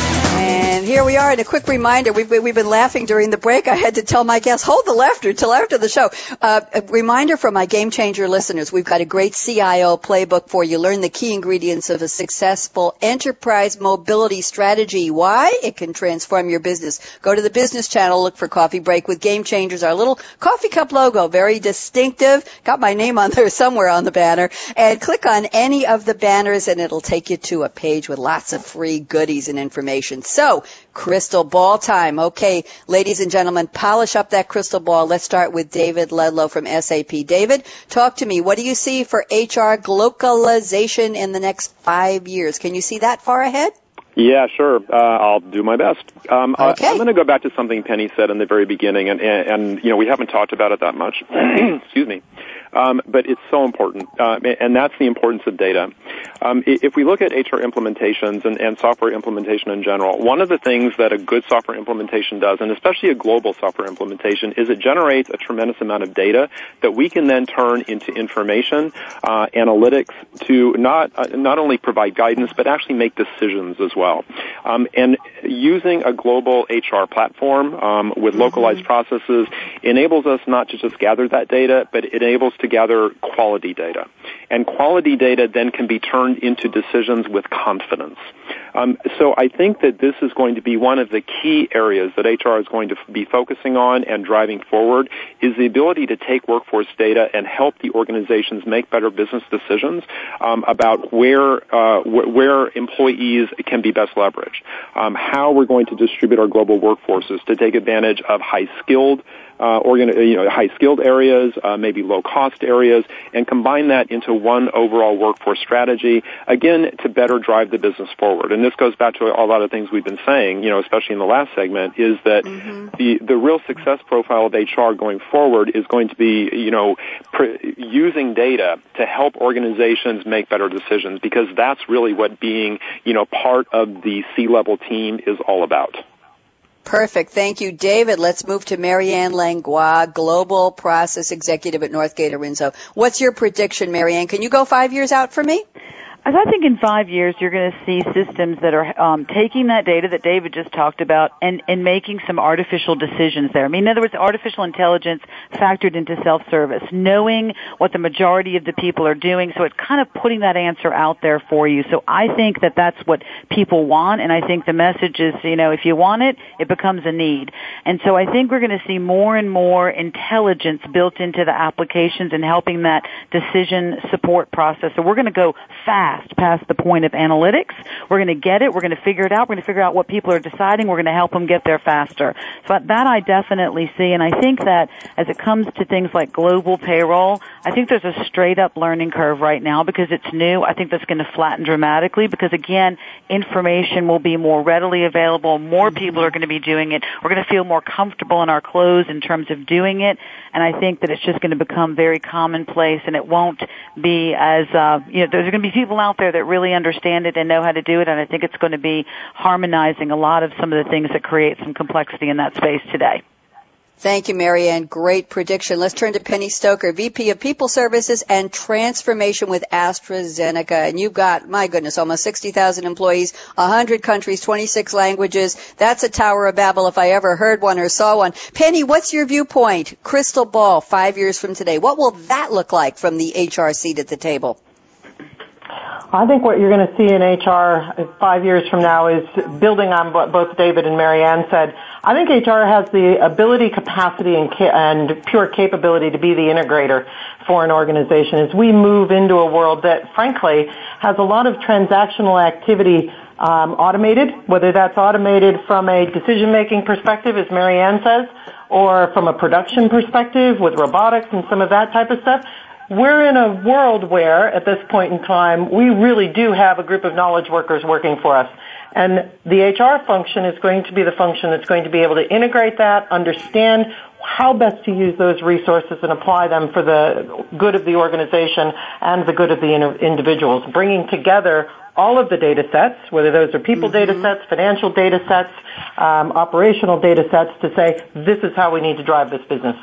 Speaker 1: Here we are. And a quick reminder: we've we've been laughing during the break. I had to tell my guests hold the laughter till after the show. Uh, a reminder for my game changer listeners: we've got a great CIO playbook for you. Learn the key ingredients of a successful enterprise mobility strategy. Why it can transform your business. Go to the business channel. Look for Coffee Break with Game Changers. Our little coffee cup logo, very distinctive. Got my name on there somewhere on the banner. And click on any of the banners, and it'll take you to a page with lots of free goodies and information. So crystal ball time. Okay, ladies and gentlemen, polish up that crystal ball. Let's start with David Ludlow from SAP. David, talk to me. What do you see for HR globalization in the next five years? Can you see that far ahead?
Speaker 2: Yeah, sure. Uh, I'll do my best. Um,
Speaker 1: okay.
Speaker 2: I, am going to go back to something Penny said in the very beginning, and, and, and you know we haven't talked about it that much. Excuse me. Um, but it's so important, uh, and that's the importance of data. Um, if we look at HR implementations and, and, software implementation in general, one of the things that a good software implementation does, and especially a global software implementation, is it generates a tremendous amount of data that we can then turn into information, uh, analytics to not uh, not only provide guidance but actually make decisions as well. Um, and using a global HR platform um, with localized processes enables us not to just gather that data, but it enables to gather quality data. And quality data then can be turned into decisions with confidence. Um, so I think that this is going to be one of the key areas that HR is going to be focusing on and driving forward is the ability to take workforce data and help the organizations make better business decisions um, about where uh, wh- where employees can be best leveraged, um, how we're going to distribute our global workforces to take advantage of high skilled uh, organ- you know, high skilled areas, uh, maybe low cost areas, and combine that into one overall workforce strategy, again, to better drive the business forward. This goes back to a lot of things we've been saying, you know, especially in the last segment, is that mm-hmm. the, the real success profile of HR going forward is going to be, you know, pr- using data to help organizations make better decisions because that's really what being, you know, part of the C-level team is all about.
Speaker 1: Perfect. Thank you, David. Let's move to Marianne Langlois, Global Process Executive at Northgate Arinso. What's your prediction, Marianne? Can you go five years out for me?
Speaker 3: I think in five years you're going to see systems that are um, taking that data that David just talked about and, and making some artificial decisions there. I mean, in other words, artificial intelligence factored into self-service, knowing what the majority of the people are doing, so it's kind of putting that answer out there for you. So I think that that's what people want, and I think the message is, you know, if you want it, it becomes a need. And so I think we're going to see more and more intelligence built into the applications and helping that decision support process. So we're going to go fast past the point of analytics. We're going to get it. We're going to figure it out. We're going to figure out what people are deciding. We're going to help them get there faster. So that I definitely see. And I think that as it comes to things like global payroll, I think there's a straight up learning curve right now because it's new. I think that's going to flatten dramatically because again, information will be more readily available. More people are going to be doing it. We're going to feel more comfortable in our clothes in terms of doing it. And I think that it's just going to become very commonplace and it won't be as, uh, you know, there's going to be people out there that really understand it and know how to do it. And I think it's going to be harmonizing a lot of some of the things that create some complexity in that space today.
Speaker 1: Thank you, Marianne. Great prediction. Let's turn to Penny Stoker, VP of People Services and Transformation with AstraZeneca. And you've got, my goodness, almost 60,000 employees, 100 countries, 26 languages. That's a Tower of Babel if I ever heard one or saw one. Penny, what's your viewpoint? Crystal ball, five years from today. What will that look like from the HR seat at the table?
Speaker 4: I think what you're going to see in HR five years from now is building on what both David and Marianne said. I think HR has the ability, capacity, and, ca- and pure capability to be the integrator for an organization as we move into a world that, frankly, has a lot of transactional activity um, automated, whether that's automated from a decision-making perspective, as Marianne says, or from a production perspective with robotics and some of that type of stuff we're in a world where, at this point in time, we really do have a group of knowledge workers working for us. And the HR function is going to be the function that's going to be able to integrate that, understand how best to use those resources and apply them for the good of the organization and the good of the individuals, bringing together all of the data sets, whether those are people mm-hmm. data sets, financial data sets, um, operational data sets, to say this is how we need to drive this business.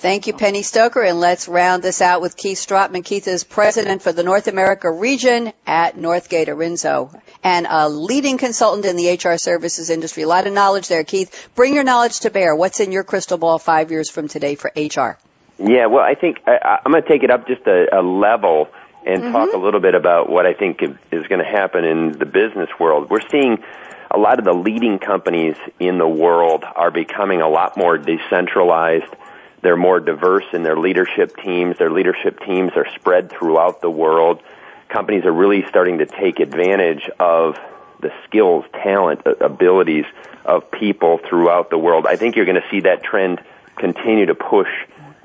Speaker 1: Thank you, Penny Stoker, and let's round this out with Keith Strodtman. Keith is president for the North America region at Northgate Arinso and a leading consultant in the HR services industry. A lot of knowledge there, Keith. Bring your knowledge to bear. What's in your crystal ball five years from today for HR?
Speaker 5: Yeah, well, I think I, I'm going to take it up just a, a level and mm-hmm. talk a little bit about what I think is going to happen in the business world. We're seeing a lot of the leading companies in the world are becoming a lot more decentralized they're more diverse in their leadership teams. Their leadership teams are spread throughout the world. Companies are really starting to take advantage of the skills, talent, abilities of people throughout the world. I think you're going to see that trend continue to push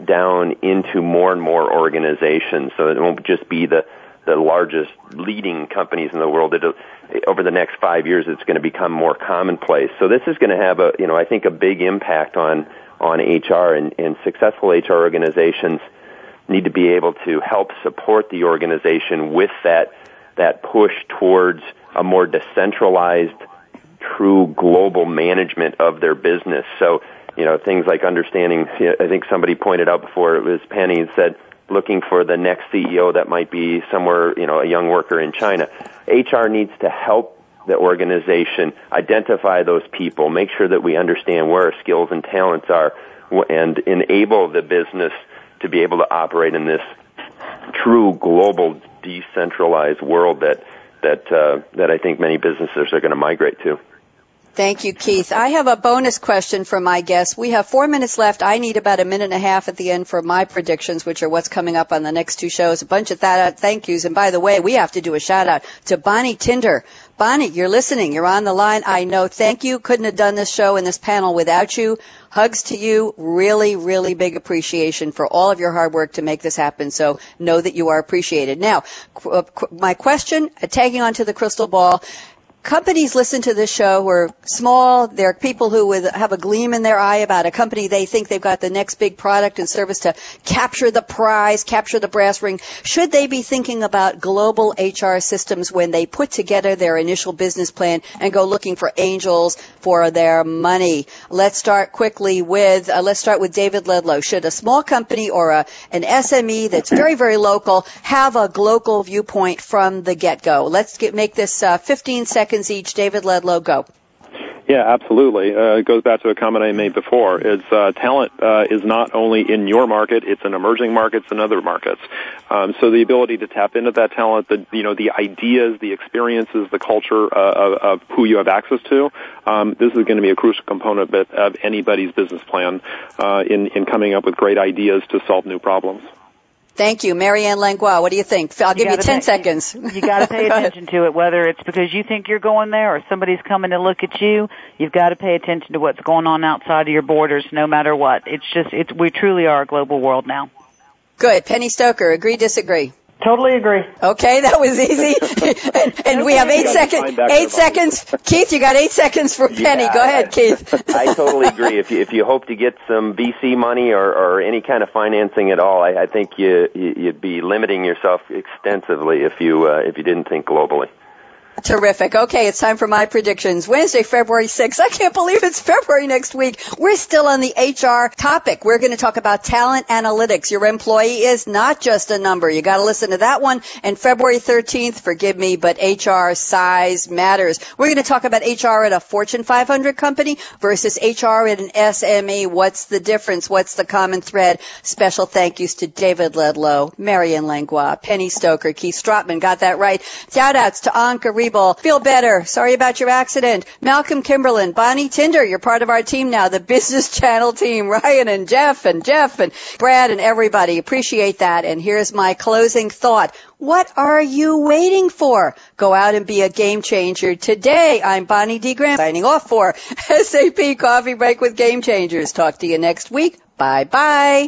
Speaker 5: down into more and more organizations. So it won't just be the the largest leading companies in the world. It'll, over the next five years, it's going to become more commonplace. So this is going to have a, you know, I think a big impact on on HR and, and successful HR organizations need to be able to help support the organization with that that push towards a more decentralized, true global management of their business. So, you know, things like understanding. I think somebody pointed out before it was Penny said looking for the next CEO that might be somewhere, you know, a young worker in China. HR needs to help the organization, identify those people, make sure that we understand where our skills and talents are, and enable the business to be able to operate in this true global decentralized world that that uh, that I think many businesses are going to migrate to.
Speaker 1: Thank you, Keith. I have a bonus question for my guests. We have four minutes left. I need about a minute and a half at the end for my predictions, which are what's coming up on the next two shows. A bunch of that thank yous. And by the way, we have to do a shout out to Bonnie Tinder. Bonnie, you're listening. You're on the line. I know. Thank you. Couldn't have done this show and this panel without you. Hugs to you. Really, really big appreciation for all of your hard work to make this happen. So know that you are appreciated. Now, my question, tagging onto the crystal ball, companies listen to this show who are small. They're people who have a gleam in their eye about a company they think they've got the next big product and service to capture the prize, capture the brass ring. Should they be thinking about global HR systems when they put together their initial business plan and go looking for angels for their money? Let's start quickly with, uh, let's start with David Ludlow. Should a small company or a, an SME that's very, very local have a global viewpoint from the get-go? Let's get, make this uh, 15 seconds seconds each. David Ludlow, go.
Speaker 2: Yeah, absolutely. Uh, it goes back to a comment I made before. It's uh, talent uh, is not only in your market; it's in emerging markets and other markets. Um, so the ability to tap into that talent, the you know the ideas, the experiences, the culture uh, of, of who you have access to, um, this is going to be a crucial component of anybody's business plan uh, in in coming up with great ideas to solve new problems.
Speaker 1: Thank you. Marianne Langlois, what do you think? I'll give you, you 10
Speaker 3: pay,
Speaker 1: seconds.
Speaker 3: You, you got to pay attention to it, whether it's because you think you're going there or somebody's coming to look at you. You've got to pay attention to what's going on outside of your borders no matter what. It's just, it's, we truly are a global world now.
Speaker 1: Good. Penny Stoker, agree, disagree?
Speaker 4: Totally agree.
Speaker 1: Okay, that was easy. and, and we have eight seconds. Eight seconds. Keith, you got eight seconds for Penny.
Speaker 5: Yeah,
Speaker 1: Go ahead, Keith.
Speaker 5: I totally agree. If you if you hope to get some VC money or, or any kind of financing at all, I, I think you, you'd be limiting yourself extensively if you uh, if you didn't think globally.
Speaker 1: Terrific. Okay, it's time for my predictions. Wednesday, February 6th. I can't believe it's February next week. We're still on the HR topic. We're going to talk about talent analytics. Your employee is not just a number. You got to listen to that one. And February 13th, forgive me, but HR size matters. We're going to talk about HR at a Fortune 500 company versus HR at an SME. What's the difference? What's the common thread? Special thank yous to David Ludlow, Marianne Langlois, Penny Stoker, Keith Strodtman. Got that right. Shout outs to Anka Feel better. Sorry about your accident. Malcolm Kimberlin, Bonnie Tinder, you're part of our team now, the Business Channel team. Ryan and Jeff and Jeff and Brad and everybody. Appreciate that. And here's my closing thought. What are you waiting for? Go out and be a game changer today. I'm Bonnie D. Graham signing off for SAP Coffee Break with Game Changers. Talk to you next week. Bye bye.